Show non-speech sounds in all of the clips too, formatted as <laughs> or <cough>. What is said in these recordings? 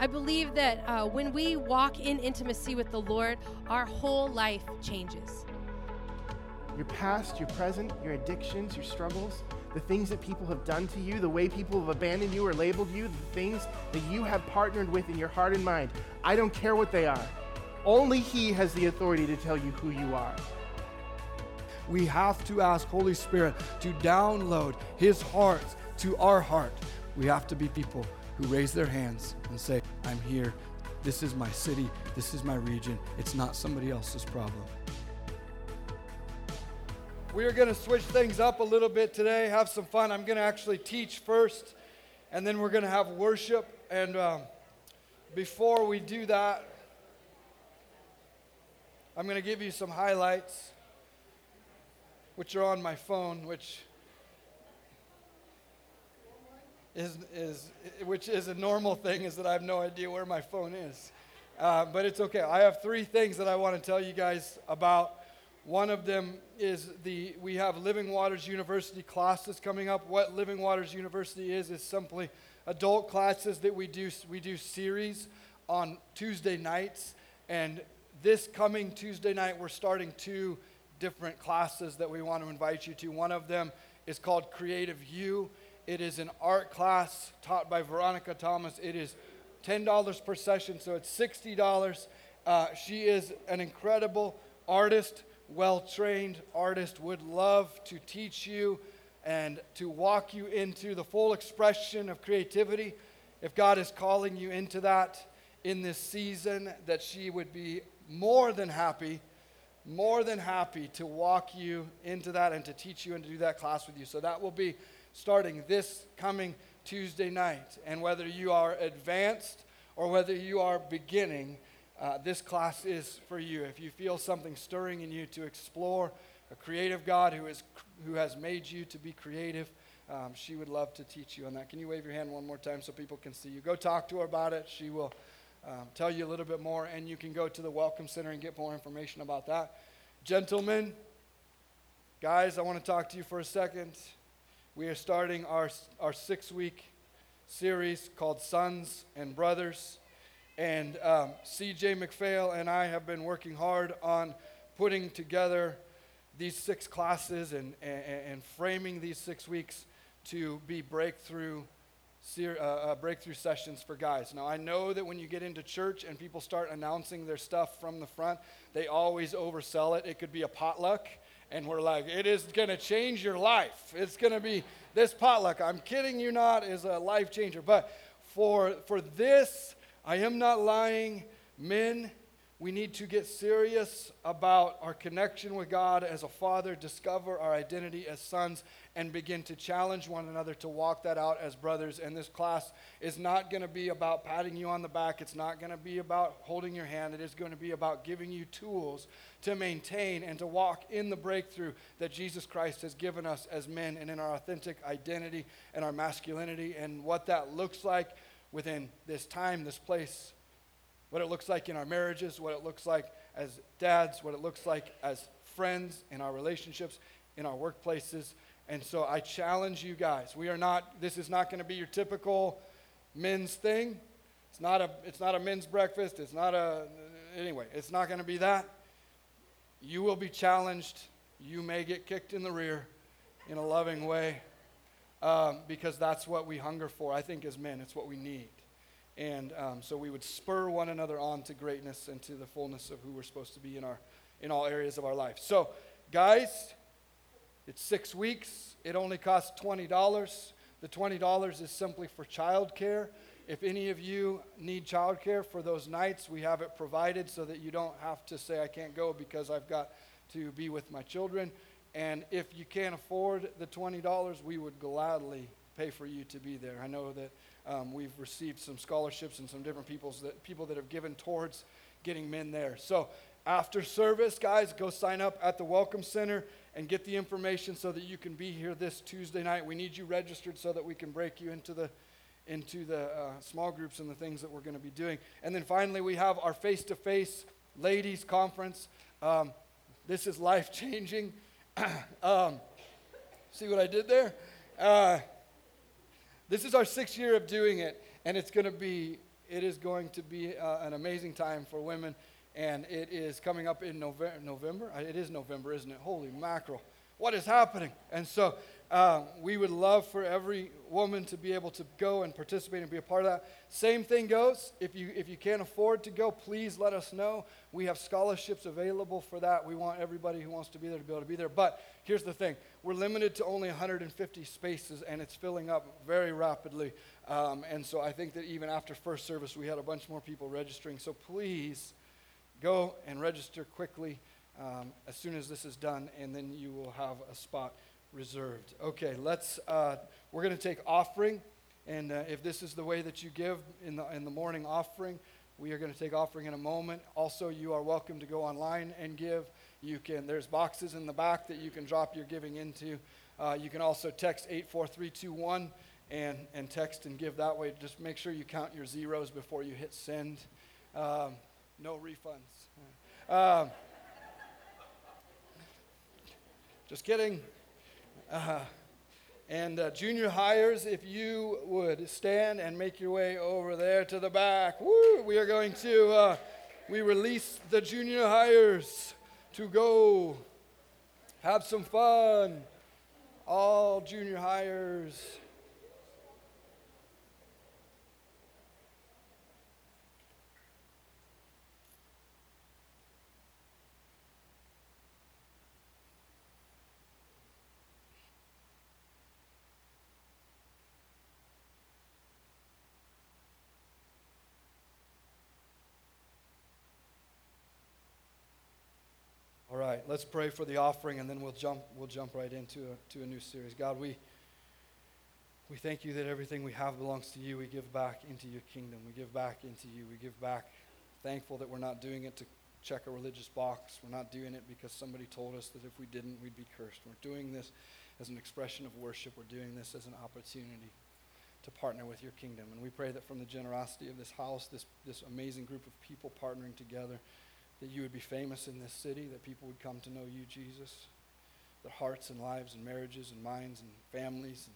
I believe that uh, when we walk in intimacy with the Lord, our whole life changes. Your past, your present, your addictions, your struggles, the things that people have done to you, the way people have abandoned you or labeled you, the things that you have partnered with in your heart and mind. I don't care what they are. Only He has the authority to tell you who you are. We have to ask Holy Spirit to download His heart to our heart. We have to be people who raise their hands and say, I'm here. This is my city. This is my region. It's not somebody else's problem. We are going to switch things up a little bit today, have some fun. I'm going to actually teach first, and then we're going to have worship. And um, before we do that, I'm going to give you some highlights, which are on my phone, which is, is which is a normal thing, is that I have no idea where my phone is. Uh, but it's okay. I have three things that I want to tell you guys about. One of them is the we have Living Waters University classes coming up. What Living Waters University is is simply adult classes that we do we do series on Tuesday nights and this coming Tuesday night we're starting two different classes that we want to invite you to. One of them is called Creative You. It is an art class taught by Veronica Thomas. It is $10 per session, so it's $60. Uh, she is an incredible artist well trained artist would love to teach you and to walk you into the full expression of creativity. If God is calling you into that in this season, that she would be more than happy, more than happy to walk you into that and to teach you and to do that class with you. So that will be starting this coming Tuesday night. And whether you are advanced or whether you are beginning, uh, this class is for you. If you feel something stirring in you to explore a creative God who, is, who has made you to be creative, um, she would love to teach you on that. Can you wave your hand one more time so people can see you? Go talk to her about it. She will um, tell you a little bit more, and you can go to the Welcome Center and get more information about that. Gentlemen, guys, I want to talk to you for a second. We are starting our, our six week series called Sons and Brothers. And um, CJ McPhail and I have been working hard on putting together these six classes and, and, and framing these six weeks to be breakthrough uh, uh, breakthrough sessions for guys. Now, I know that when you get into church and people start announcing their stuff from the front, they always oversell it. It could be a potluck, and we're like, it is going to change your life. It's going to be this potluck. I'm kidding you not, is a life changer. But for, for this I am not lying. Men, we need to get serious about our connection with God as a father, discover our identity as sons, and begin to challenge one another to walk that out as brothers. And this class is not going to be about patting you on the back, it's not going to be about holding your hand. It is going to be about giving you tools to maintain and to walk in the breakthrough that Jesus Christ has given us as men and in our authentic identity and our masculinity and what that looks like within this time, this place, what it looks like in our marriages, what it looks like as dads, what it looks like as friends, in our relationships, in our workplaces. And so I challenge you guys. We are not, this is not going to be your typical men's thing. It's not a, it's not a men's breakfast. It's not a, anyway, it's not going to be that. You will be challenged. You may get kicked in the rear in a loving way um, because that's what we hunger for. I think as men, it's what we need. And um, so we would spur one another on to greatness and to the fullness of who we're supposed to be in, our, in all areas of our life. So, guys, it's six weeks. It only costs $20. The $20 is simply for childcare. If any of you need childcare for those nights, we have it provided so that you don't have to say, I can't go because I've got to be with my children. And if you can't afford the $20, we would gladly pay for you to be there. I know that um, we've received some scholarships and some different people's that, people that have given towards getting men there. So after service, guys, go sign up at the Welcome Center and get the information so that you can be here this Tuesday night. We need you registered so that we can break you into the into the uh, small groups and the things that we're going to be doing. And then finally, we have our face-to-face ladies conference. Um, this is life changing. <coughs> um, see what I did there? Uh, this is our sixth year of doing it, and it's going to be it is going to be uh, an amazing time for women, and it is coming up in November. November? Uh, it is November, isn't it? Holy mackerel. What is happening? And so uh, we would love for every woman to be able to go and participate and be a part of that. Same thing goes. If you, if you can't afford to go, please let us know. We have scholarships available for that. We want everybody who wants to be there to be able to be there. But here's the thing we're limited to only 150 spaces, and it's filling up very rapidly. Um, and so I think that even after first service, we had a bunch more people registering. So please go and register quickly um, as soon as this is done, and then you will have a spot reserved. Okay, let's, uh, we're going to take offering. And uh, if this is the way that you give in the, in the morning offering, we are going to take offering in a moment. Also, you are welcome to go online and give. You can, there's boxes in the back that you can drop your giving into. Uh, you can also text 84321 and, and text and give that way. Just make sure you count your zeros before you hit send. Um, no refunds. Um, just kidding. Uh, and uh, junior highers, if you would stand and make your way over there to the back. Woo! We are going to, uh, we release the junior highers to go have some fun. All junior highers. All right, let's pray for the offering and then we'll jump, we'll jump right into a, to a new series. God, we, we thank you that everything we have belongs to you. We give back into your kingdom. We give back into you. We give back, thankful that we're not doing it to check a religious box. We're not doing it because somebody told us that if we didn't, we'd be cursed. We're doing this as an expression of worship. We're doing this as an opportunity to partner with your kingdom. And we pray that from the generosity of this house, this, this amazing group of people partnering together, that you would be famous in this city, that people would come to know you, Jesus, that hearts and lives and marriages and minds and families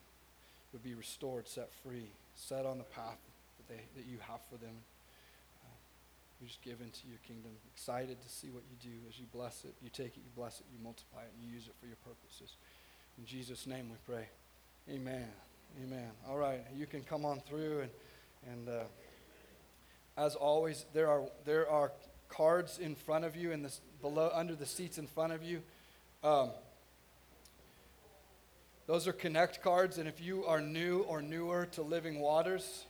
would be restored, set free, set on the path that, they, that you have for them. Uh, we just give into your kingdom, excited to see what you do as you bless it. You take it, you bless it, you multiply it, and you use it for your purposes. In Jesus' name we pray. Amen. Amen. All right, you can come on through and, and uh, as always, there are, there are cards in front of you and below under the seats in front of you. Um, those are connect cards, and if you are new or newer to Living Waters,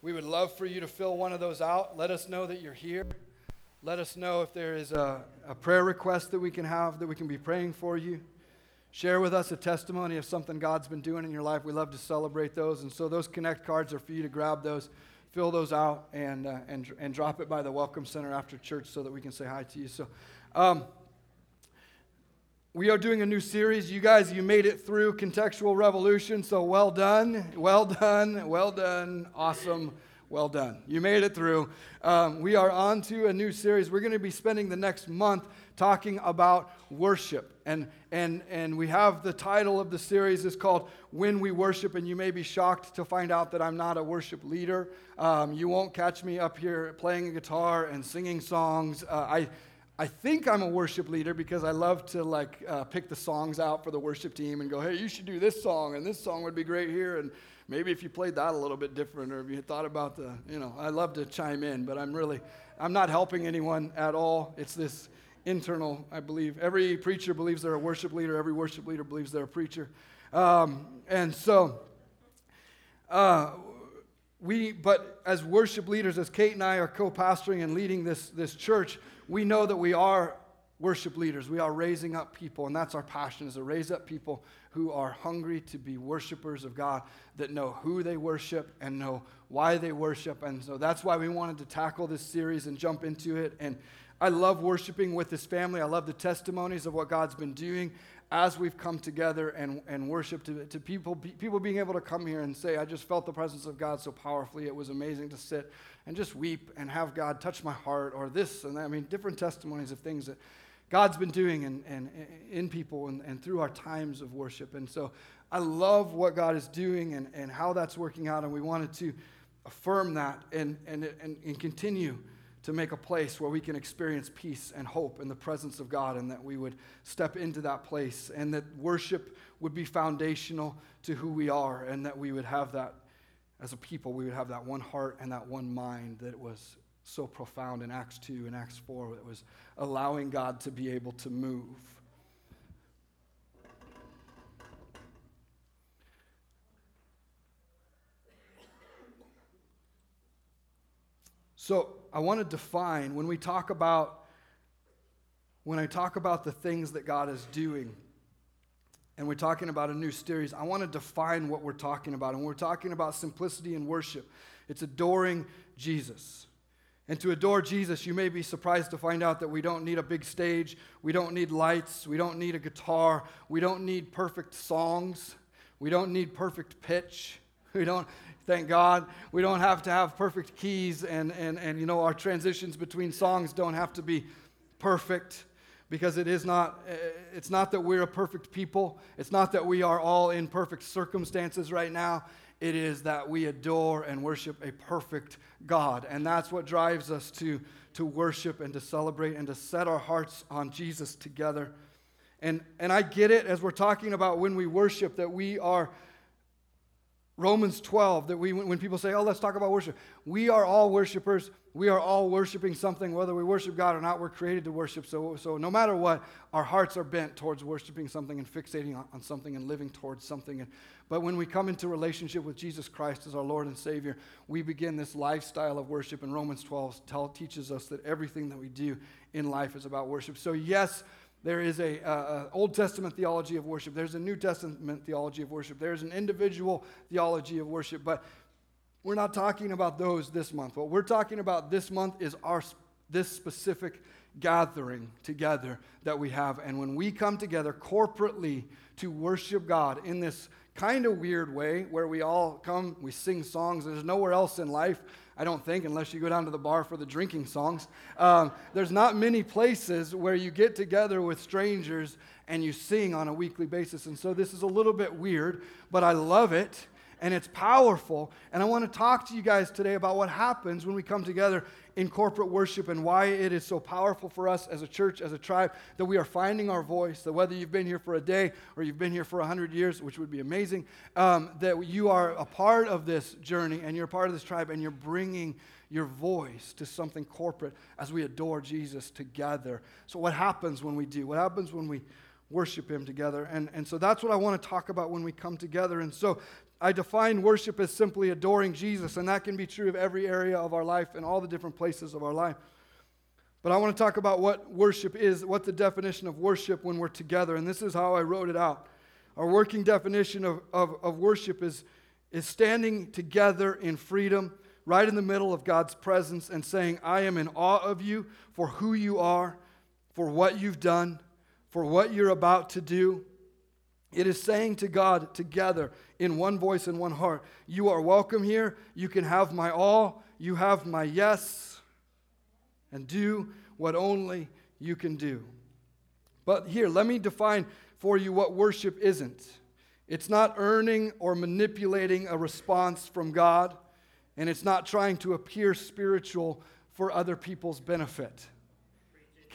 we would love for you to fill one of those out. Let us know that you're here. Let us know if there is a, a prayer request that we can have, that we can be praying for you. Share with us a testimony of something God's been doing in your life. We love to celebrate those. And so those connect cards are for you to grab those fill those out and, uh, and, and drop it by the Welcome Center after church so that we can say hi to you. So, um, we are doing a new series. You guys, you made it through Contextual Revolution, so well done, well done, well done, awesome, well done. You made it through. Um, we are on to a new series. We're going to be spending the next month talking about worship. And, and, and we have the title of the series is called When We Worship. And you may be shocked to find out that I'm not a worship leader. Um, you won't catch me up here playing a guitar and singing songs. Uh, I, I think I'm a worship leader because I love to like uh, pick the songs out for the worship team and go, hey, you should do this song and this song would be great here. And maybe if you played that a little bit different or if you thought about the, you know, I love to chime in, but I'm really, I'm not helping anyone at all. It's this internal, I believe. Every preacher believes they're a worship leader, every worship leader believes they're a preacher. Um, and so, uh, we, but as worship leaders, as Kate and I are co pastoring and leading this, this church, we know that we are worship leaders. We are raising up people, and that's our passion is to raise up people who are hungry to be worshipers of God, that know who they worship and know why they worship. And so that's why we wanted to tackle this series and jump into it. And I love worshiping with this family. I love the testimonies of what God's been doing as we've come together and, and worship to, to people, people being able to come here and say, I just felt the presence of God so powerfully. It was amazing to sit and just weep and have God touch my heart or this and that. I mean, different testimonies of things that God's been doing in, in, in people and, and through our times of worship. And so I love what God is doing and, and how that's working out. And we wanted to affirm that and, and, and, and continue to make a place where we can experience peace and hope in the presence of God, and that we would step into that place, and that worship would be foundational to who we are, and that we would have that as a people, we would have that one heart and that one mind that was so profound in Acts 2 and Acts 4, that was allowing God to be able to move. So I want to define when we talk about when I talk about the things that God is doing, and we're talking about a new series, I want to define what we're talking about. And we're talking about simplicity and worship. It's adoring Jesus. And to adore Jesus, you may be surprised to find out that we don't need a big stage, we don't need lights, we don't need a guitar, we don't need perfect songs, we don't need perfect pitch. We don't, thank God. We don't have to have perfect keys, and, and, and you know, our transitions between songs don't have to be perfect because it is not eh, it's not that we're a perfect people. It's not that we are all in perfect circumstances right now. It is that we adore and worship a perfect god. And that's what drives us to to worship and to celebrate and to set our hearts on jesus together. And and i get it as we're talking about when we worship that we are Romans 12, that we, when people say, oh, let's talk about worship, we are all worshipers. We are all worshiping something, whether we worship God or not, we're created to worship. So, so no matter what, our hearts are bent towards worshiping something and fixating on, something and living towards something. And, but when we come into relationship with Jesus Christ as our Lord and Savior, we begin this lifestyle of worship. And Romans 12 tell, teaches us that everything that we do in life is about worship. So, yes, there is a, uh, Old Testament theology of worship. There's a New Testament theology of worship. There's an individual theology of worship. But we're not talking about those this month. What we're talking about this month is our this specific gathering together that we have. And when we come together corporately to worship God in this kind of weird way where we all come, we sing songs. There's nowhere else in life I don't think, unless you go down to the bar for the drinking songs. Um, there's not many places where you get together with strangers and you sing on a weekly basis. And so this is a little bit weird, but I love it and it's powerful. And I want to talk to you guys today about what happens when we come together in corporate worship and why it is so powerful for us as a church, as a tribe, that we are finding our voice. That whether you've been here for a day or you've been here for 100 years, which would be amazing, um, that you are a part of this journey and you're a part of this tribe and you're bringing your voice to something corporate as we adore Jesus together. So, what happens when we do? What happens when we worship Him together? And, and so that's what I want to talk about when we come together. And so I define worship as simply adoring Jesus, and that can be true of every area of our life and all the different places of our life. But I want to talk about what worship is, what the definition of worship when we're together, and this is how I wrote it out. Our working definition of, of, of worship is, is standing together in freedom, right in the middle of God's presence, and saying, I am in awe of you for who you are, for what you've done, for what you're about to do. It is saying to God together in one voice and one heart, You are welcome here. You can have my all. You have my yes. And do what only you can do. But here, let me define for you what worship isn't. It's not earning or manipulating a response from God, and it's not trying to appear spiritual for other people's benefit.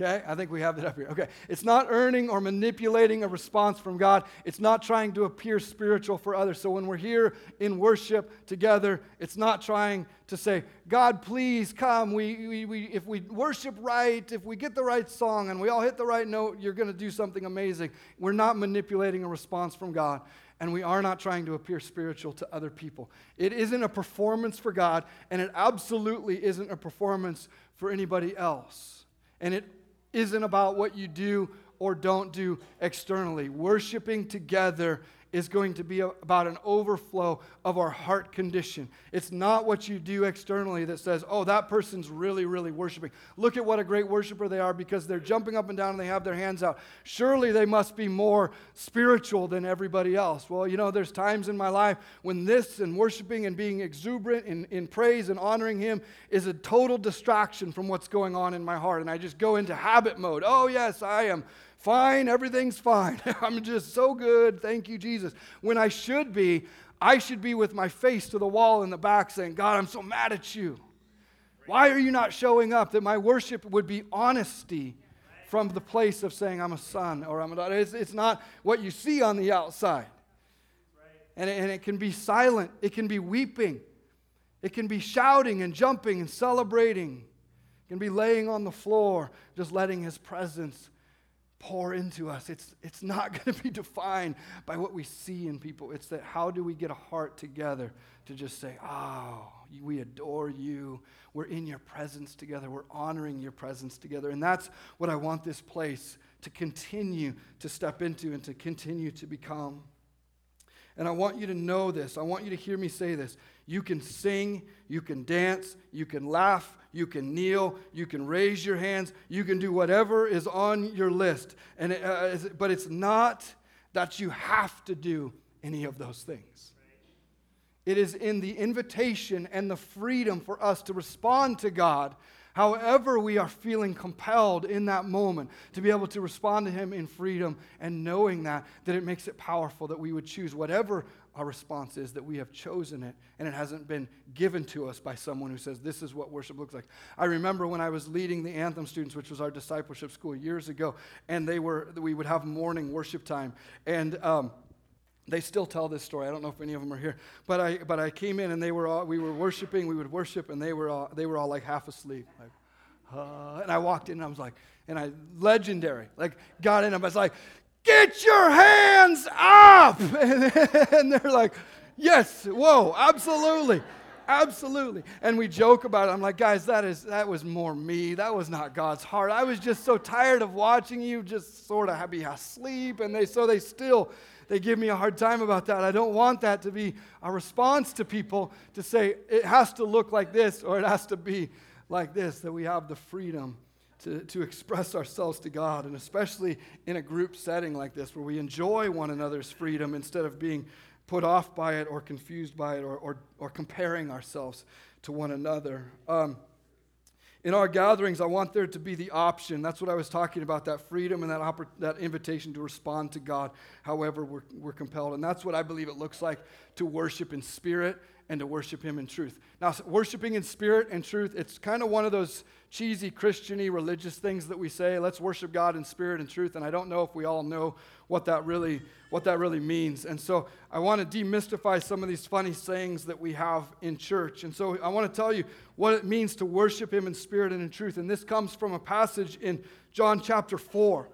Okay, I think we have that up here. Okay, it's not earning or manipulating a response from God. It's not trying to appear spiritual for others. So when we're here in worship together, it's not trying to say, God, please come. We, we, we, if we worship right, if we get the right song and we all hit the right note, you're going to do something amazing. We're not manipulating a response from God and we are not trying to appear spiritual to other people. It isn't a performance for God, and it absolutely isn't a performance for anybody else. And it isn't about what you do or don't do externally. Worshiping together is going to be about an overflow of our heart condition. It's not what you do externally that says, oh, that person's really, really worshiping. Look at what a great worshiper they are because they're jumping up and down and they have their hands out. Surely they must be more spiritual than everybody else. Well, you know, there's times in my life when this and worshiping and being exuberant in, in praise and honoring Him is a total distraction from what's going on in my heart. And I just go into habit mode. Oh, yes, I am fine, everything's fine. <laughs> I'm just so good. Thank you, Jesus. When I should be, I should be with my face to the wall in the back saying, God, I'm so mad at you. Why are you not showing up? That my worship would be honesty from the place of saying, I'm a son or I'm a daughter. It's, it's not what you see on the outside. And it, and it can be silent, it can be weeping, it can be shouting and jumping and celebrating, it can be laying on the floor, just letting His presence pour into us. It's, it's not <laughs> going to be defined by what we see in people. It's that how do we get a heart together to just say, oh, we adore you. We're in your presence together. We're honoring your presence together. And that's what I want this place to continue to step into and to continue to become. And I want you to know this. I want you to hear me say this. You can sing, you can dance, you can laugh, you can kneel, you can raise your hands, you can do whatever is on your list. And it, uh, but it's not that you have to do any of those things. It is in the invitation and the freedom for us to respond to God however we are feeling compelled in that moment to be able to respond to him in freedom and knowing that that it makes it powerful that we would choose whatever our response is that we have chosen it and it hasn't been given to us by someone who says this is what worship looks like i remember when i was leading the anthem students which was our discipleship school years ago and they were we would have morning worship time and um, they still tell this story. I don't know if any of them are here, but I but I came in and they were all we were worshiping. We would worship, and they were all they were all like half asleep. Like, uh, and I walked in and I was like, and I legendary like got in. I was like, get your hands up, <laughs> and, they're like, yes, whoa, absolutely. Absolutely. And we joke about it. I'm like, guys, that is that was more me. That was not God's heart. I was just so tired of watching you just sort of be asleep. And they so they still they give me a hard time about that. I don't want that to be a response to people to say it has to look like this or it has to be like this, that we have the freedom to, to express ourselves to God, and especially in a group setting like this where we enjoy one another's freedom instead of being put off by it or confused by it or, or, or comparing ourselves to one another. Um, in our gatherings, I want there to be the option. That's what I was talking about that freedom and that, oppor- that invitation to respond to God however we're, we're compelled. And that's what I believe it looks like to worship in spirit and to worship Him in truth. Now, worshiping in spirit and truth, it's kind of one of those cheesy Christiany religious things that we say, let's worship God in spirit and truth. And I don't know if we all know what that really, what that really means. And so I want to demystify some of these funny sayings that we have in church. And so I want to tell you what it means to worship Him in spirit and in truth. And this comes from a passage in John chapter 4.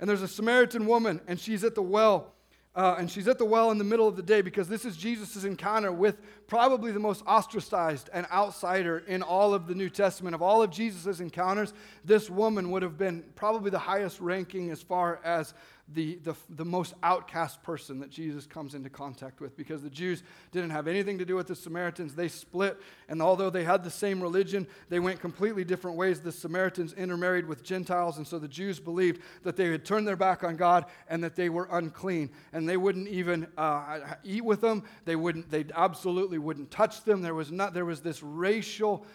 And there's a Samaritan woman, and she's at the well. Uh, and she's at the well in the middle of the day because this is Jesus' encounter with probably the most ostracized and outsider in all of the New Testament. Of all of Jesus' encounters, this woman would have been probably the highest ranking as far as the, the, the most outcast person that Jesus comes into contact with because the Jews didn't have anything to do with the Samaritans. They split, and although they had the same religion, they went completely different ways. The Samaritans intermarried with Gentiles, and so the Jews believed that they had turned their back on God and that they were unclean, and they wouldn't even uh, eat with them. They wouldn't. They absolutely wouldn't touch them. There was not. There was this racial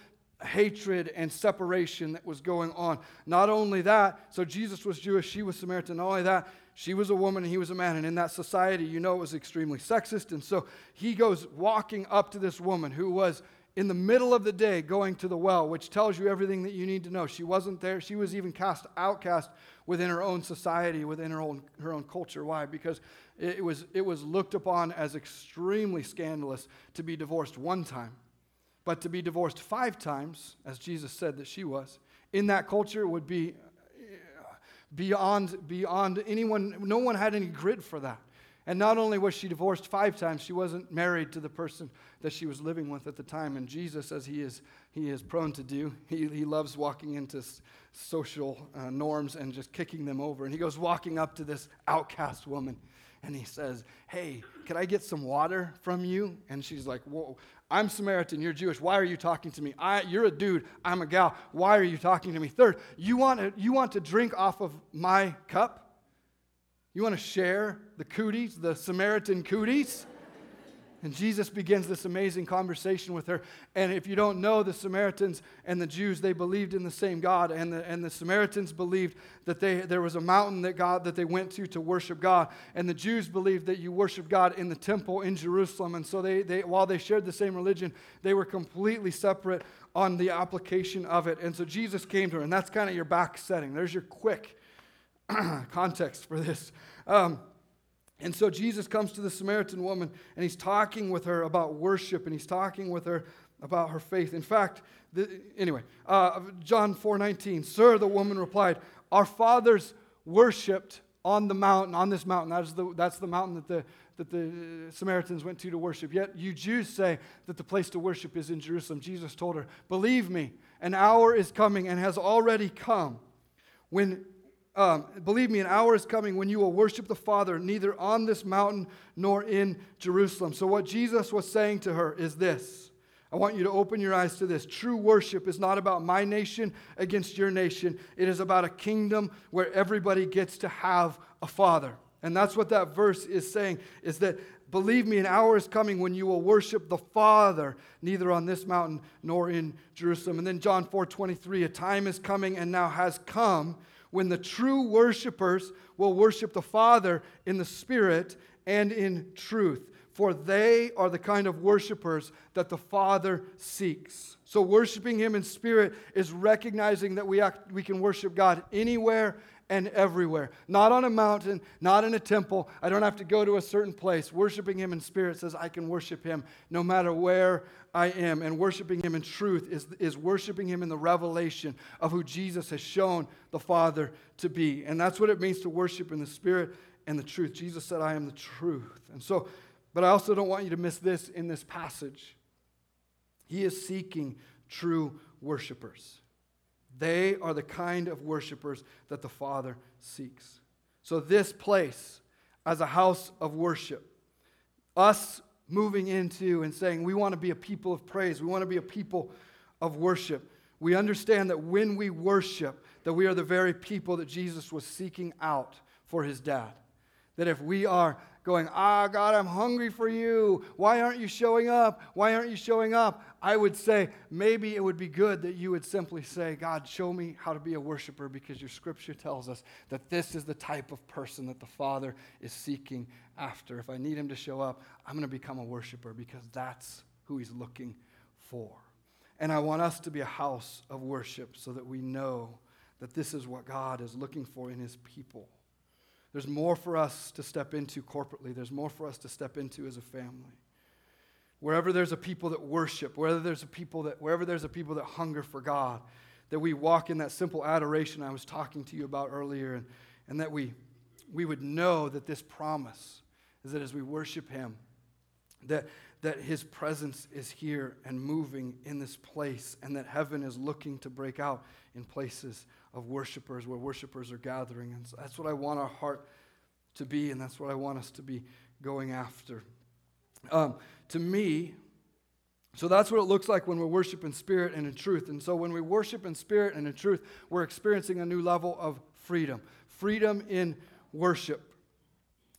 hatred and separation that was going on. Not only that, so Jesus was Jewish, she was Samaritan. Not only that, she was a woman and he was a man. And in that society, you know, it was extremely sexist. And so he goes walking up to this woman who was in the middle of the day going to the well, which tells you everything that you need to know. She wasn't there. She was even cast outcast within her own society, within her own, her own culture. Why? Because it was, it was looked upon as extremely scandalous to be divorced one time. But to be divorced five times, as Jesus said that she was, in that culture would be beyond, beyond anyone. No one had any grit for that. And not only was she divorced five times, she wasn't married to the person that she was living with at the time. And Jesus, as he is, he is prone to do, he, he loves walking into social uh, norms and just kicking them over. And he goes walking up to this outcast woman and he says, Hey, can I get some water from you? And she's like, Whoa, I'm Samaritan, you're Jewish. Why are you talking to me? I, you're a dude, I'm a gal. Why are you talking to me? Third, you want you want to drink off of my cup? You want to share the cooties, the Samaritan cooties? And Jesus begins this amazing conversation with her. And if you don't know, the Samaritans and the Jews, they believed in the same God. And the, and the Samaritans believed that they, there was a mountain that God that they went to to worship God. And the Jews believed that you worship God in the temple in Jerusalem. And so they, they while they shared the same religion, they were completely separate on the application of it. And so Jesus came to her, and that's kind of your back setting. There's your quick <clears throat> context for this. Um, and so Jesus comes to the Samaritan woman and he's talking with her about worship and he's talking with her about her faith. In fact, the, anyway, uh, John 4:19, "Sir," the woman replied, "Our fathers worshipped on the mountain, on this mountain. That's the, that's the mountain that the, that the Samaritans went to to worship. Yet you Jews say that the place to worship is in Jerusalem." Jesus told her, "Believe me, an hour is coming and has already come when um, believe me, an hour is coming when you will worship the Father neither on this mountain nor in Jerusalem. So, what Jesus was saying to her is this I want you to open your eyes to this. True worship is not about my nation against your nation, it is about a kingdom where everybody gets to have a Father. And that's what that verse is saying is that believe me, an hour is coming when you will worship the Father, neither on this mountain nor in Jerusalem. And then John 4 23, a time is coming and now has come when the true worshipers will worship the Father in the Spirit and in truth. For they are the kind of worshipers that the Father seeks. So, worshiping Him in spirit is recognizing that we, act, we can worship God anywhere and everywhere. Not on a mountain, not in a temple. I don't have to go to a certain place. Worshiping Him in spirit says I can worship Him no matter where I am. And worshiping Him in truth is, is worshiping Him in the revelation of who Jesus has shown the Father to be. And that's what it means to worship in the Spirit and the truth. Jesus said, I am the truth. And so, but I also don't want you to miss this in this passage. He is seeking true worshipers. They are the kind of worshipers that the Father seeks. So, this place as a house of worship, us moving into and saying, we want to be a people of praise, we want to be a people of worship. We understand that when we worship, that we are the very people that Jesus was seeking out for his dad. That if we are going, Ah, God, I'm hungry for you. Why aren't you showing up? Why aren't you showing up? I would say maybe it would be good that you would simply say, God, show me how to be a worshiper because your scripture tells us that this is the type of person that the Father is seeking after. If I need him to show up, I'm going to become a worshiper because that's who he's looking for. And I want us to be a house of worship so that we know that this is what God is looking for in his people. There's more for us to step into corporately, there's more for us to step into as a family. Wherever there's a people that worship, wherever there's a people that, wherever there's a people that hunger for God, that we walk in that simple adoration I was talking to you about earlier, and, and that we, we would know that this promise is that as we worship Him, that, that His presence is here and moving in this place, and that heaven is looking to break out in places of worshipers where worshipers are gathering. And so that's what I want our heart to be, and that's what I want us to be going after. Um, to me, so that's what it looks like when we worship in spirit and in truth. And so when we worship in spirit and in truth, we're experiencing a new level of freedom freedom in worship.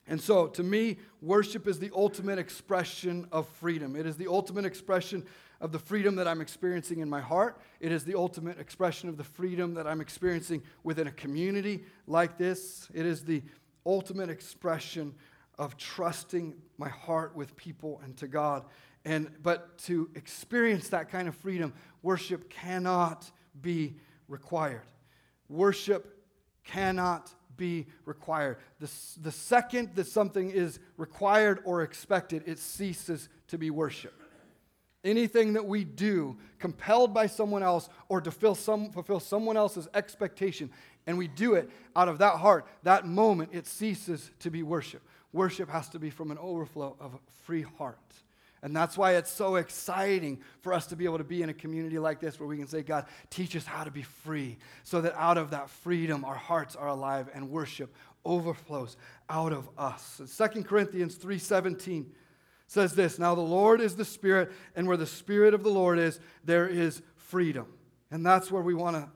And so, to me, worship is the ultimate expression of freedom. It is the ultimate expression of the freedom that I'm experiencing in my heart. It is the ultimate expression of the freedom that I'm experiencing within a community like this. It is the ultimate expression of trusting my heart with people and to God. And but to experience that kind of freedom, worship cannot be required. Worship cannot be required. The, the second that something is required or expected, it ceases to be worship. Anything that we do compelled by someone else or to fulfill, some, fulfill someone else's expectation, and we do it out of that heart, that moment, it ceases to be worship. Worship has to be from an overflow of a free heart. And that's why it's so exciting for us to be able to be in a community like this where we can say, God, teach us how to be free, so that out of that freedom, our hearts are alive and worship overflows out of us. 2 Corinthians 3:17 says this Now the Lord is the Spirit, and where the Spirit of the Lord is, there is freedom. And that's where we want to.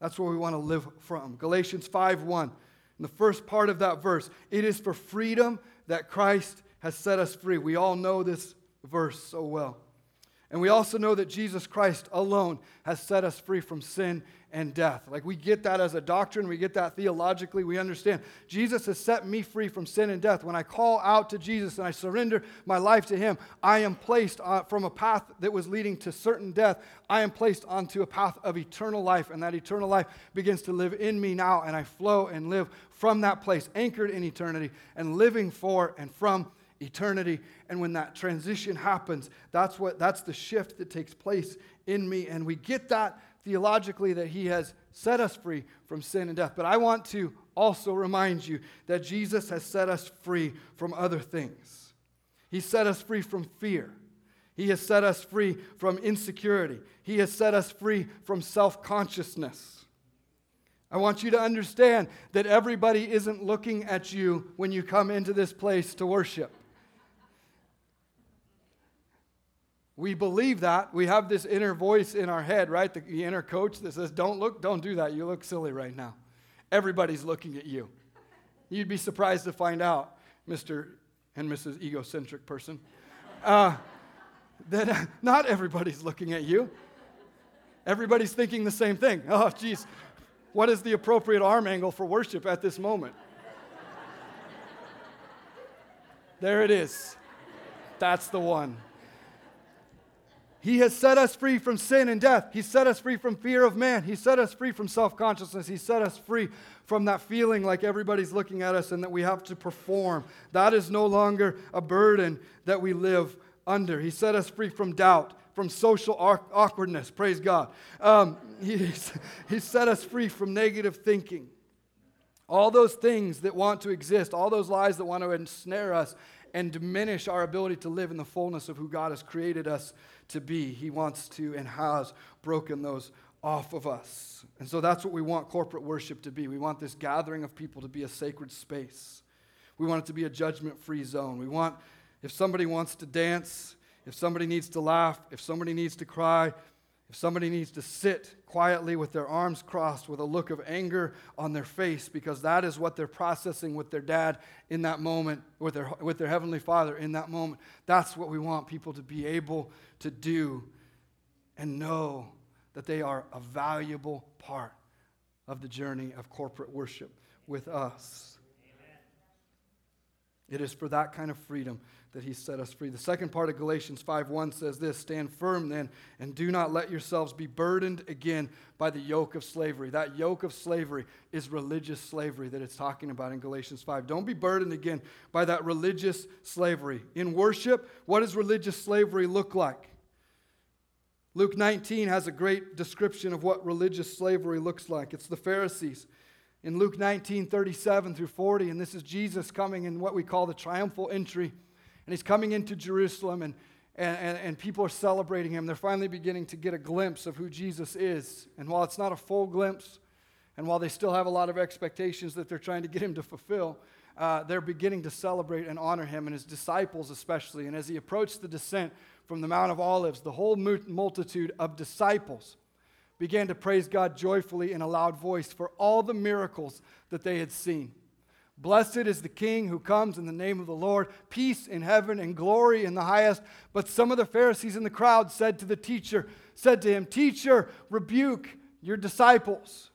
That's where we want to live from. Galatians 5 1. In the first part of that verse, it is for freedom that Christ has set us free. We all know this verse so well. And we also know that Jesus Christ alone has set us free from sin and death. Like we get that as a doctrine, we get that theologically, we understand. Jesus has set me free from sin and death. When I call out to Jesus and I surrender my life to Him, I am placed from a path that was leading to certain death, I am placed onto a path of eternal life, and that eternal life begins to live in me now, and I flow and live from that place, anchored in eternity, and living for and from eternity. And when that transition happens, that's what that's the shift that takes place in me. And we get that theologically that he has set us free from sin and death. But I want to also remind you that Jesus has set us free from other things. He set us free from fear. He has set us free from insecurity. He has set us free from self consciousness. I want you to understand that everybody isn't looking at you when you come into this place to worship. We believe that. We have this inner voice in our head, right? The, the, inner coach that says, Don't look, don't do that. You look silly right now. Everybody's looking at you. You'd be surprised to find out, Mr. and Mrs. Egocentric person, uh, that uh, not everybody's looking at you. Everybody's thinking the same thing. Oh, geez, what is the appropriate arm angle for worship at this moment? There it is. That's the one. He has set us free from sin and death. He set us free from fear of man. He set us free from self consciousness. He set us free from that feeling like everybody's looking at us and that we have to perform. That is no longer a burden that we live under. He set us free from doubt, from social awkwardness. Praise God. Um, <laughs> he, he set us free from negative thinking. All those things that want to exist, all those lies that want to ensnare us and diminish our ability to live in the fullness of who God has created us to be. He wants to and has broken those off of us. And so that's what we want corporate worship to be. We want this gathering of people to be a sacred space. We want it to be a judgment free zone. We want, if somebody wants to dance, if somebody needs to laugh, if somebody needs to cry, if somebody needs to sit quietly with their arms crossed with a look of anger on their face because that is what they're processing with their dad in that moment, with their, with their heavenly father in that moment, that's what we want people to be able to do and know that they are a valuable part of the journey of corporate worship with us. Amen. It is for that kind of freedom that he set us free. The second part of Galatians 5:1 says this, stand firm then and do not let yourselves be burdened again by the yoke of slavery. That yoke of slavery is religious slavery that it's talking about in Galatians 5. Don't be burdened again by that religious slavery. In worship, what does religious slavery look like? Luke 19 has a great description of what religious slavery looks like. It's the Pharisees in Luke 19, 37 through 40, and this is Jesus coming in what we call the triumphal entry and he's coming into Jerusalem, and, and, and, people are celebrating him. They're finally beginning to get a glimpse of who Jesus is. And while it's not a full glimpse, and while they still have a lot of expectations that they're trying to get him to fulfill, uh, they're beginning to celebrate and honor him, and his disciples especially. And as he approached the descent from the Mount of Olives, the whole multitude of disciples began to praise God joyfully in a loud voice for all the miracles that they had seen. Blessed is the King who comes in the name of the Lord, peace in heaven and glory in the highest. But some of the Pharisees in the crowd said to the teacher, said to him, Teacher, rebuke your disciples.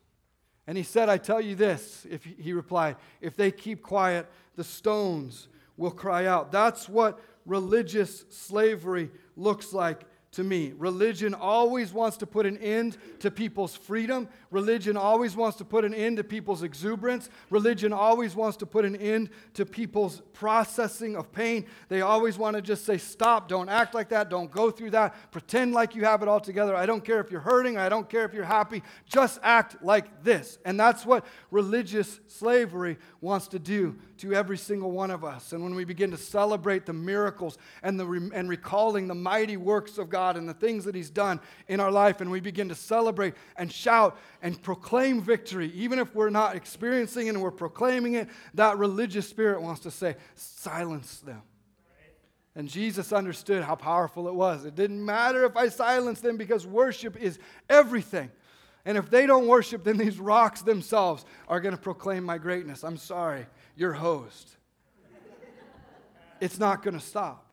And he said, I tell you this, if he replied, if they keep quiet, the stones will cry out. That's what religious slavery looks like to me. Religion always wants to put an end to people's freedom. Religion always wants to put an end to people's exuberance. Religion always wants to put an end to people's processing of pain. They always want to just say, stop, don't act like that, don't go through that, pretend like you have it all together. I don't care if you're hurting, I don't care if you're happy, just act like this. And that's what religious slavery wants to do to every single one of us. And when we begin to celebrate the miracles and, the, and recalling the mighty works of God and the things that He's done in our life, and we begin to celebrate and shout and proclaim victory, even if we're not experiencing it and we're proclaiming it, that religious spirit wants to say, silence them. And Jesus understood how powerful it was. It didn't matter if I silenced them because worship is everything. And if they don't worship, then these rocks themselves are going to proclaim my greatness. I'm sorry, your host it's not going to stop.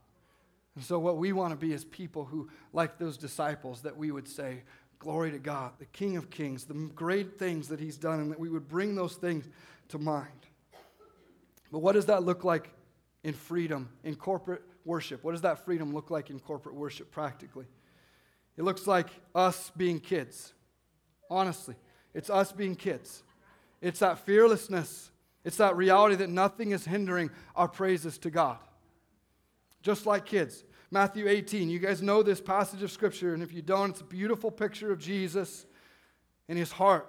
And so, what we want to be is people who, like those disciples, that we would say, Glory to God, the King of Kings, the great things that He's done, and that we would bring those things to mind. But what does that look like in freedom, in corporate worship? What does that freedom look like in corporate worship practically? It looks like us being kids. Honestly, it's us being kids. It's that fearlessness. It's that reality that nothing is hindering our praises to God. Just like kids. Matthew 18. You guys know this passage of Scripture, and if you don't, it's a beautiful picture of Jesus and his heart.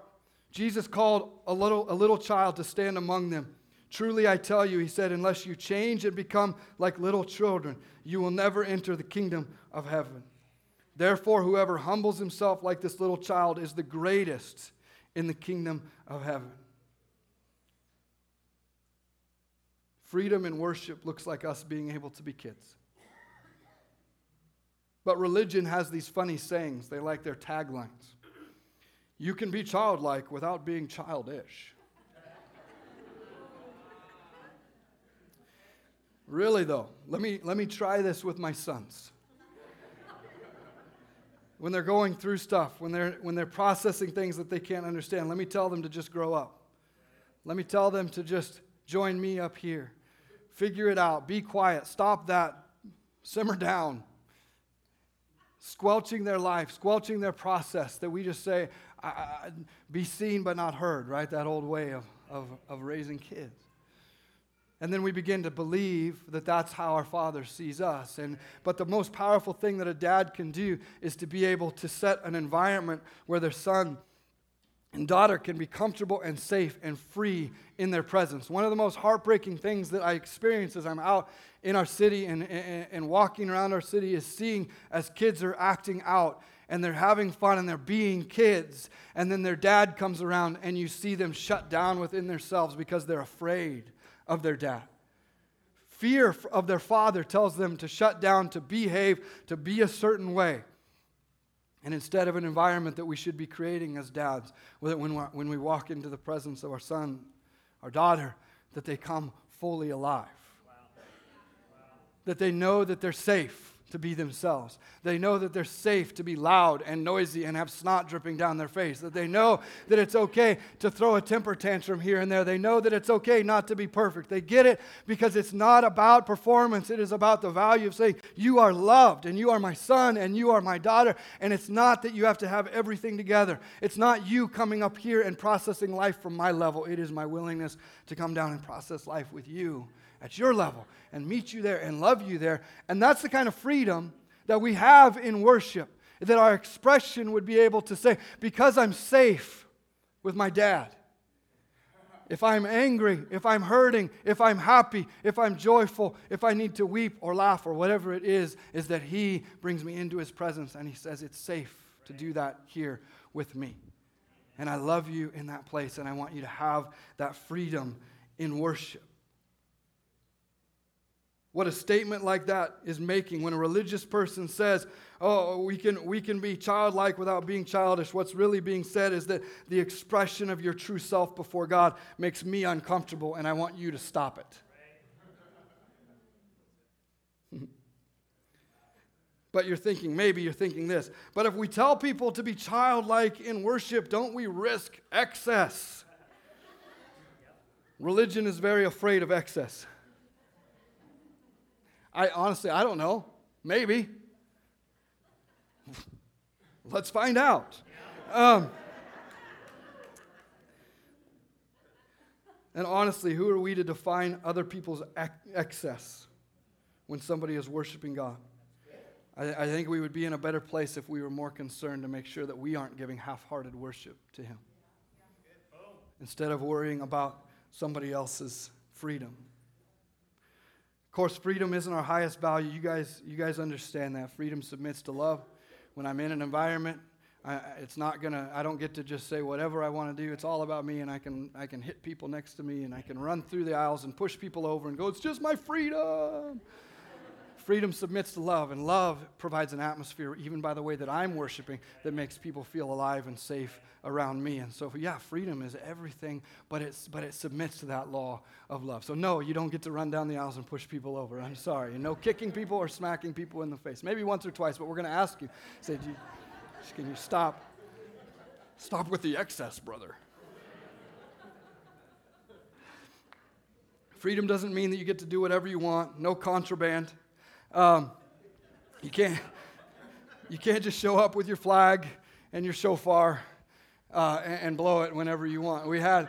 Jesus called a little, a little child to stand among them. Truly, I tell you, he said, unless you change and become like little children, you will never enter the kingdom of heaven. Therefore, whoever humbles himself like this little child is the greatest in the kingdom of heaven. Freedom in worship looks like us being able to be kids. But religion has these funny sayings. They like their taglines. You can be childlike without being childish. really, though, let me, let me try this with my sons. When they're going through stuff, when they're, when they're processing things that they can't understand, let me tell them to just grow up. Let me tell them to just join me up here. Figure it out. Be quiet. Stop that. Simmer down squelching their life, squelching their process, that we just say, I, I, be seen but not heard, right? That old way of, of, of raising kids. And then we begin to believe that that's how our Father sees us. And, but the most powerful thing that a dad can do is to be able to set an environment where their son and daughter can be comfortable and safe and free in their presence. One of the most heartbreaking things that I experience as I'm out in our city and, and, and, walking around our city is seeing as kids are acting out and they're having fun and they're being kids. And then their dad comes around and you see them shut down within themselves because they're afraid of their dad. Fear of their father tells them to shut down, to behave, to be a certain way. And instead of an environment that we should be creating as dads, when, when we walk into the presence of our son, our daughter, that they come fully alive. Wow. Wow. That they know that they're safe to be themselves. They know that they're safe to be loud and noisy and have snot dripping down their face. That they know that it's okay to throw a temper tantrum here and there. They know that it's okay not to be perfect. They get it because it's not about performance, it is about the value of saying, You are loved and you are my son and you are my daughter. And it's not that you have to have everything together. It's not you coming up here and processing life from my level. It is my willingness to come down and process life with you at your level and meet you there and love you there. And that's the kind of freedom that we have in worship, that our expression would be able to say, because I'm safe with my dad. If I'm angry, if I'm hurting, if I'm happy, if I'm joyful, if I need to weep or laugh or whatever it is, is that He brings me into His presence and He says it's safe to do that here with me. And I love you in that place and I want you to have that freedom in worship. What a statement like that is making when a religious person says, Oh, we can, we can be childlike without being childish. What's really being said is that the expression of your true self before God makes me uncomfortable, and I want you to stop it. <laughs> but you're thinking, maybe you're thinking this, but if we tell people to be childlike in worship, don't we risk excess? Religion is very afraid of excess. I honestly, I don't know. Maybe. Let's find out. Um, and honestly, who are we to define other people's excess when somebody is worshiping God? I, I think we would be in a better place if we were more concerned to make sure that we aren't giving half hearted worship to Him instead of worrying about somebody else's freedom. Of course, freedom isn't our highest value. You guys, you guys understand that. Freedom submits to love. When I'm in an environment, I, it's not gonna. I don't get to just say whatever I want to do. It's all about me, and I can I can hit people next to me, and I can run through the aisles and push people over and go. It's just my freedom. Freedom submits to love, and love provides an atmosphere, even by the way that I'm worshiping, that makes people feel alive and safe around me. And so, yeah, freedom is everything, but, it's, but it submits to that law of love. So, no, you don't get to run down the aisles and push people over. I'm sorry. No kicking people or smacking people in the face. Maybe once or twice, but we're going to ask you. Say, you, can you stop? Stop with the excess, brother. Freedom doesn't mean that you get to do whatever you want, no contraband. Um, you, can't, you can't just show up with your flag and your shofar uh, and, and blow it whenever you want. We had.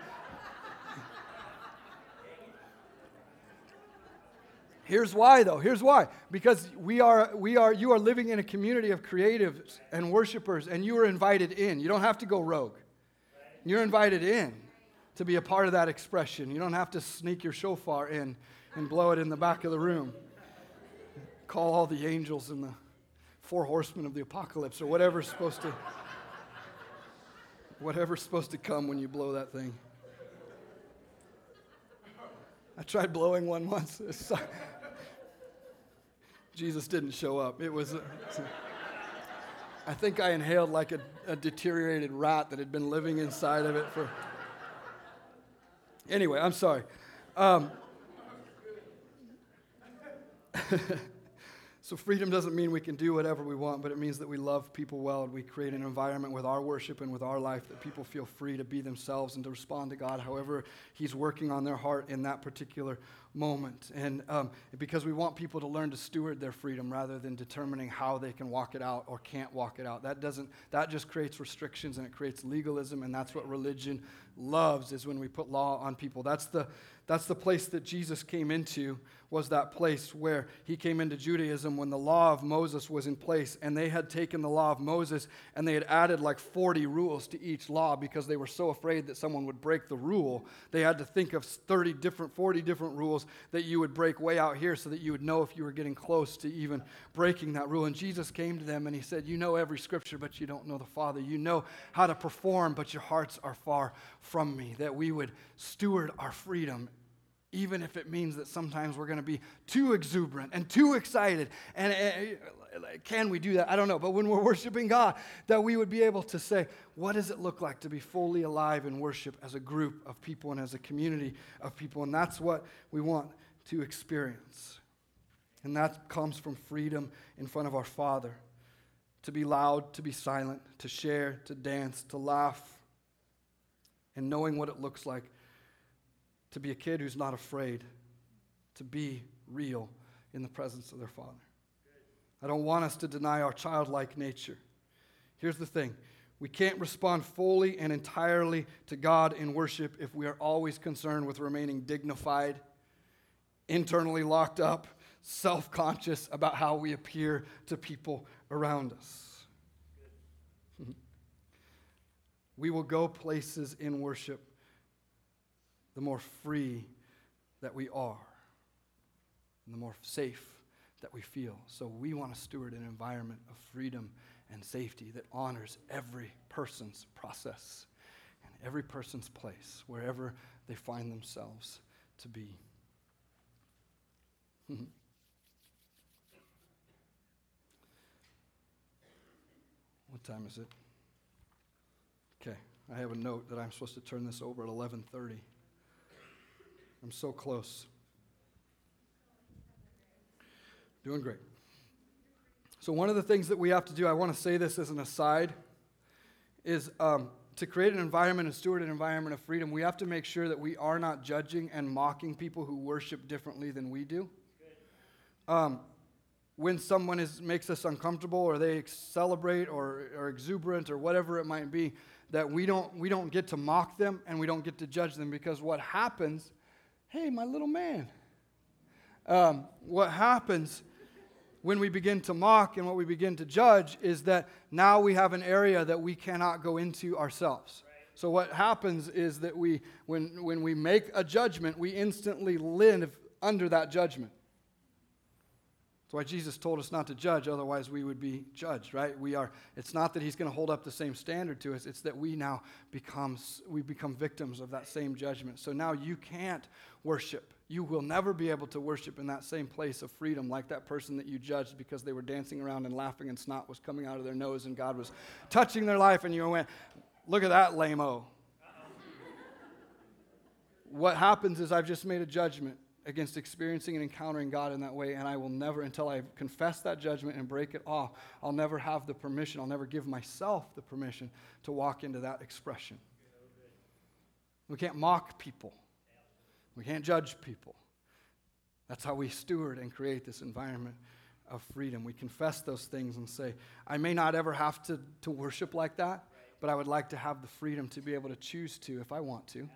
Here's why, though. Here's why. Because we are, we are, you are living in a community of creatives and worshipers, and you are invited in. You don't have to go rogue. You're invited in to be a part of that expression. You don't have to sneak your shofar in and blow it in the back of the room. Call all the angels and the four horsemen of the apocalypse or whatever's supposed to whatever's supposed to come when you blow that thing. I tried blowing one once. Jesus didn't show up. It was. I think I inhaled like a, a deteriorated rat that had been living inside of it for. Anyway, I'm sorry. Um, <laughs> so, freedom doesn't mean we can do whatever we want, but it means that we love people well and we create an environment with our worship and with our life that people feel free to be themselves and to respond to God however He's working on their heart in that particular moment. And um, because we want people to learn to steward their freedom rather than determining how they can walk it out or can't walk it out. That doesn't, that just creates restrictions and it creates legalism, and that's what religion loves is when we put law on people. That's the, that's the place that Jesus came into, was that place where he came into Judaism when the law of Moses was in place. And they had taken the law of Moses and they had added like 40 rules to each law because they were so afraid that someone would break the rule. They had to think of 30 different, 40 different rules that you would break way out here so that you would know if you were getting close to even breaking that rule. And Jesus came to them and he said, You know every scripture, but you don't know the Father. You know how to perform, but your hearts are far from me. That we would steward our freedom even if it means that sometimes we're going to be too exuberant and too excited. And uh, can we do that? I don't know. But when we're worshiping God, that we would be able to say, what does it look like to be fully alive in worship as a group of people and as a community of people? And that's what we want to experience. And that comes from freedom in front of our Father to be loud, to be silent, to share, to dance, to laugh, and knowing what it looks like to be a kid who's not afraid to be real in the presence of their Father. I don't want us to deny our childlike nature. Here's the thing we can't respond fully and entirely to God in worship if we are always concerned with remaining dignified, internally locked up, self conscious about how we appear to people around us. <laughs> we will go places in worship the more free that we are, and the more safe that we feel. So we want to steward an environment of freedom and safety that honors every person's process and every person's place, wherever they find themselves to be. <laughs> what time is it? Okay, I have a note that I'm supposed to turn this over at 11:30. I'm so close. Doing great. So, one of the things that we have to do, I want to say this as an aside, is um, to create an environment, and steward an environment of freedom, we have to make sure that we are not judging and mocking people who worship differently than we do. Um, when someone is, makes us uncomfortable or they celebrate or are exuberant or whatever it might be, that we don't, we don't get to mock them and we don't get to judge them because what happens hey, my little man. Um, what happens when we begin to mock and what we begin to judge is that now we have an area that we cannot go into ourselves. So what happens is that we, when, when we make a judgment, we instantly live under that judgment. That's why Jesus told us not to judge, otherwise we would be judged, right? We are, it's not that he's going to hold up the same standard to us, it's that we now become, we become victims of that same judgment. So now you can't worship. You will never be able to worship in that same place of freedom like that person that you judged because they were dancing around and laughing and snot was coming out of their nose and God was touching their life and you went, look at that lame-o. what happens is I've just made a judgment against experiencing and encountering God in that way, and I will never, until I confess that judgment and break it off, I'll never have the permission, I'll never give myself the permission to walk into that expression. We can't mock people, we can't judge people. That's how we steward and create this environment of freedom. We confess those things and say, I may not ever have to, to worship like that, but I would like to have the freedom to be able to choose to if I want to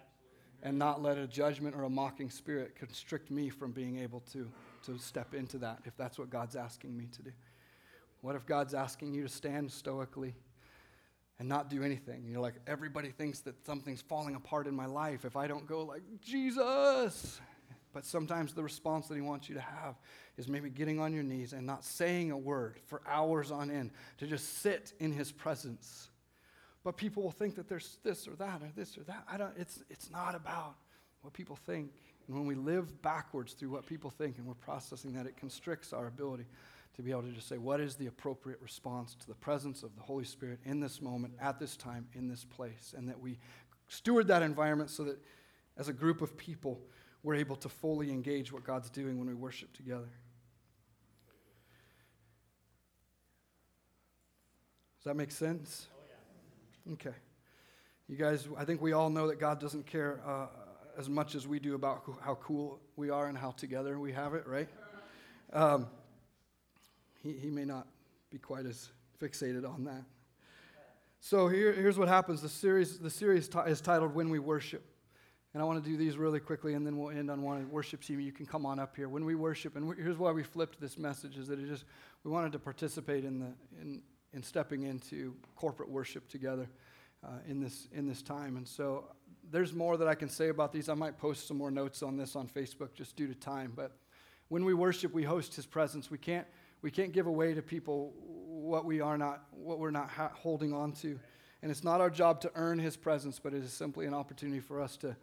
and not let a judgment or a mocking spirit constrict me from being able to, to step into that if that's what God's asking me to do. What if God's asking you to stand stoically and not do anything? You're like, everybody thinks that something's falling apart in my life if I don't go like, Jesus. But sometimes the response that He wants you to have is maybe getting on your knees and not saying a word for hours on end, to just sit in His presence but people will think that there's this or that or this or that. I don't, it's, it's not about what people think. And when we live backwards through what people think and we're processing that, it constricts our ability to be able to just say, what is the appropriate response to the presence of the Holy Spirit in this moment, at this time, in this place? And that we steward that environment so that as a group of people, we're able to fully engage what God's doing when we worship together. Does that make sense? Okay. You guys, I think we all know that God doesn't care uh, as much as we do about how cool we are and how together we have it, right? Um, he, he may not be quite as fixated on that. So here, here's what happens. The series, the series t- is titled When We Worship. And I want to do these really quickly, and then we'll end on one worship team. You can come on up here. When we worship, and here's why we flipped this message, is that it just, we wanted to participate in the, in, in stepping into corporate worship together uh, in, this, in this time. And so there's more that I can say about these. I might post some more notes on this on Facebook just due to time. But when we worship, we host His presence. We can't, we can't give away to people what we are not, what we're not ha- holding on to. And it's not our job to earn His presence, but it is simply an opportunity for us to,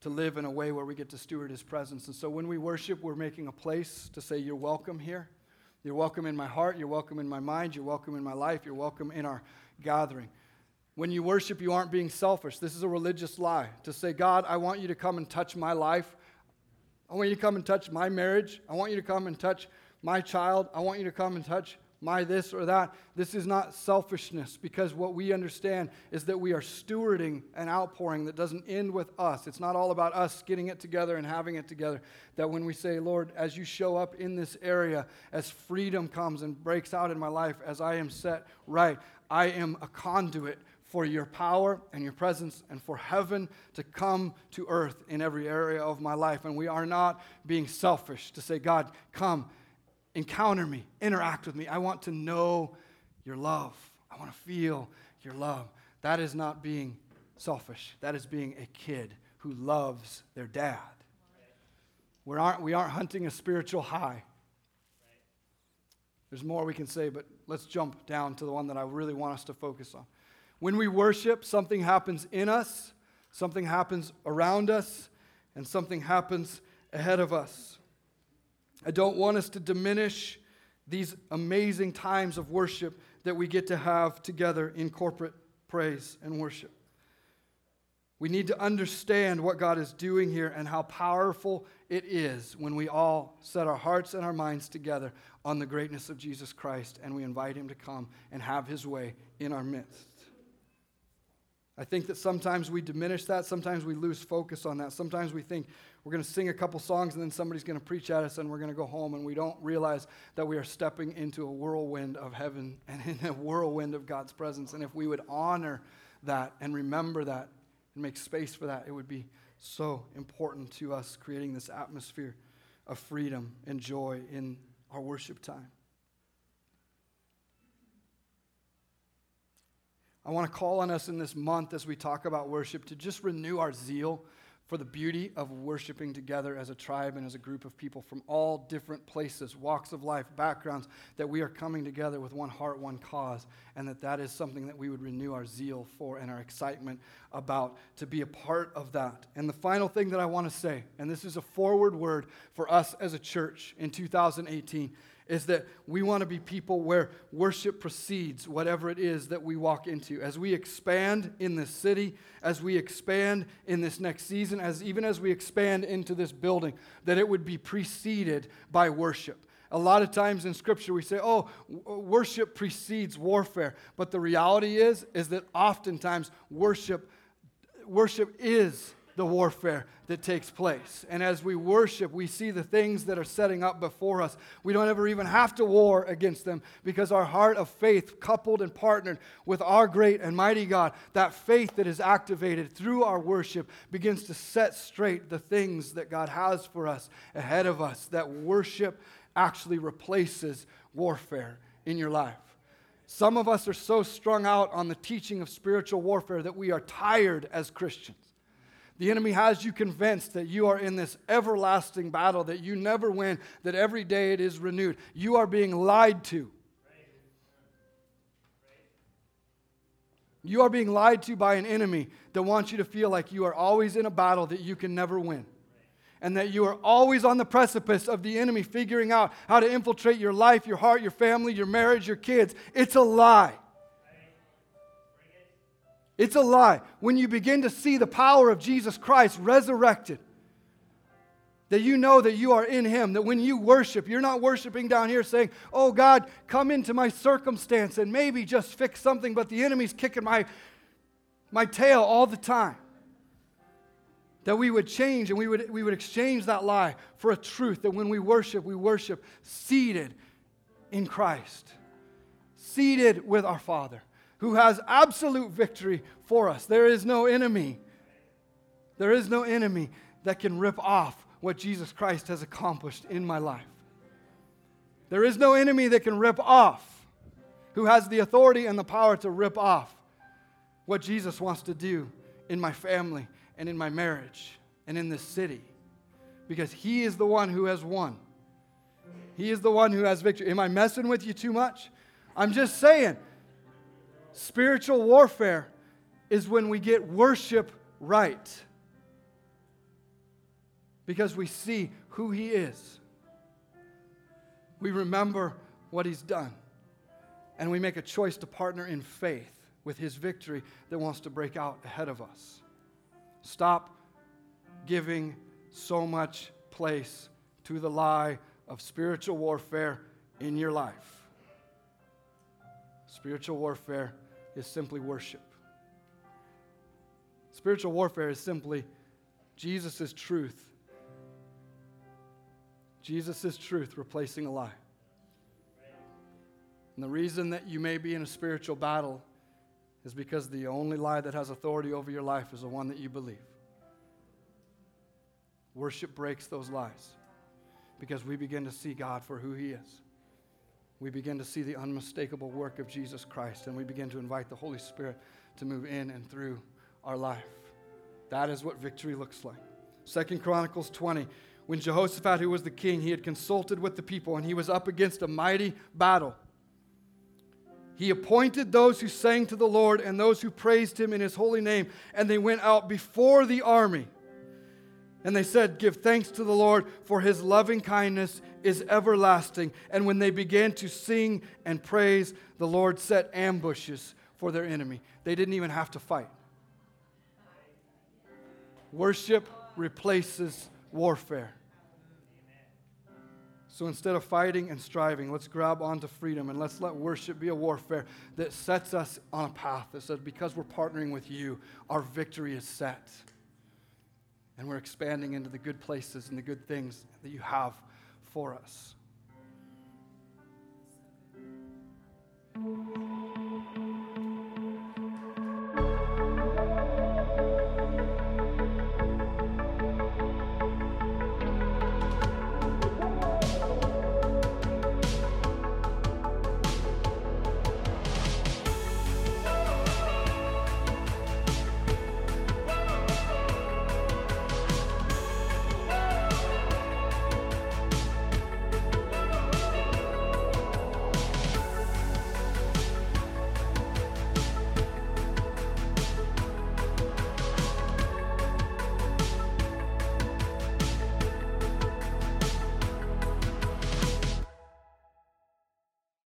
to live in a way where we get to steward His presence. And so when we worship, we're making a place to say, You're welcome here. You're welcome in my heart. You're welcome in my mind. You're welcome in my life. You're welcome in our gathering. When you worship, you aren't being selfish. This is a religious lie to say, God, I want you to come and touch my life. I want you to come and touch my marriage. I want you to come and touch my child. I want you to come and touch my this or that. This is not selfishness because what we understand is that we are stewarding an outpouring that doesn't end with us. It's not all about us getting it together and having it together. That when we say, Lord, as you show up in this area, as freedom comes and breaks out in my life, as I am set right, I am a conduit for your power and your presence and for heaven to come to earth in every area of my life. And we are not being selfish to say, God, come encounter me, interact with me. I want to know your love. I want to feel your love. That is not being selfish. That is being a kid who loves their dad. We aren't, we aren't hunting a spiritual high. There's more we can say, but let's jump down to the one that I really want us to focus on. When we worship, something happens in us, something happens around us, and something happens ahead of us. I don't want us to diminish these amazing times of worship that we get to have together in corporate praise and worship. We need to understand what God is doing here and how powerful it is when we all set our hearts and our minds together on the greatness of Jesus Christ and we invite Him to come and have His way in our midst. I think that sometimes we diminish that. Sometimes we lose focus on that. Sometimes we think we're going to sing a couple songs and then somebody's going to preach at us and we're going to go home and we don't realize that we are stepping into a whirlwind of heaven <laughs> and in a whirlwind of God's presence. And if we would honor that and remember that and make space for that, it would be so important to us creating this atmosphere of freedom and joy in our worship time. I want to call on us in this month as we talk about worship to just renew our zeal for the beauty of worshiping together as a tribe and as a group of people from all different places, walks of life, backgrounds, that we are coming together with one heart, one cause, and that that is something that we would renew our zeal for and our excitement about to be a part of that. And the final thing that I want to say, and this is a forward word for us as a church in 2018 is that we want to be people where worship precedes whatever it is that we walk into. As we expand in this city, as we expand in this next season, as even as we expand into this building, that it would be preceded by worship. A lot of times in scripture we say, "Oh, uh, worship precedes warfare." But the reality is is that oftentimes worship worship is the warfare that takes place. And as we worship, we see the things that are setting up before us. We don't ever even have to war against them because our heart of faith, coupled and partnered with our great and mighty God, that faith that is activated through our worship begins to set straight the things that God has for us ahead of us. That worship actually replaces warfare in your life. Some of us are so strung out on the teaching of spiritual warfare that we are tired as Christians. The enemy has you convinced that you are in this everlasting battle, that you never win, that every day it is renewed. You are being lied to. You are being lied to by an enemy that wants you to feel like you are always in a battle that you can never win. And that you are always on the precipice of the enemy figuring out how to infiltrate your life, your heart, your family, your marriage, your kids. It's a lie. It's a lie. When you begin to see the power of Jesus Christ resurrected, that you know that you are in Him, that when you worship, you're not worshiping down here saying, Oh God, come into my circumstance and maybe just fix something, but the enemy's kicking my, my tail all the time. That we would change and we would, we would exchange that lie for a truth that when we worship, we worship seated in Christ, seated with our Father who has absolute victory for us. There is no enemy. There is no enemy that can rip off what Jesus Christ has accomplished in my life. There is no enemy that can rip off, who has the authority and the power to rip off what Jesus wants to do in my family and in my marriage and in this city. Because he is the one who has won. He is the one who has victory. Am I messing with you too much? I'm just saying Spiritual warfare is when we get worship right because we see who He is. We remember what He's done, and we make a choice to partner in faith with His victory that wants to break out ahead of us. Stop giving so much place to the lie of spiritual warfare in your life. Spiritual warfare is simply worship. Spiritual warfare is simply Jesus' truth. Jesus' truth replacing a lie. And the reason that you may be in a spiritual battle is because the only lie that has authority over your life is the one that you believe. Worship breaks those lies because we begin to see God for who He is we begin to see the unmistakable work of Jesus Christ and we begin to invite the Holy Spirit to move in and through our life. That is what victory looks like. Second Chronicles 20. When Jehoshaphat, who was the king, he had consulted with the people and he was up against a mighty battle. He appointed those who sang to the Lord and those who praised him in his holy name, and they went out before the army. And they said, Give thanks to the Lord, for his loving kindness is everlasting. And when they began to sing and praise, the Lord set ambushes for their enemy. They didn't even have to fight. Worship replaces warfare. So instead of fighting and striving, let's grab onto freedom and let's let worship be a warfare that sets us on a path that says, because we're partnering with you, our victory is set. And we're expanding into the good places and the good things that you have for us.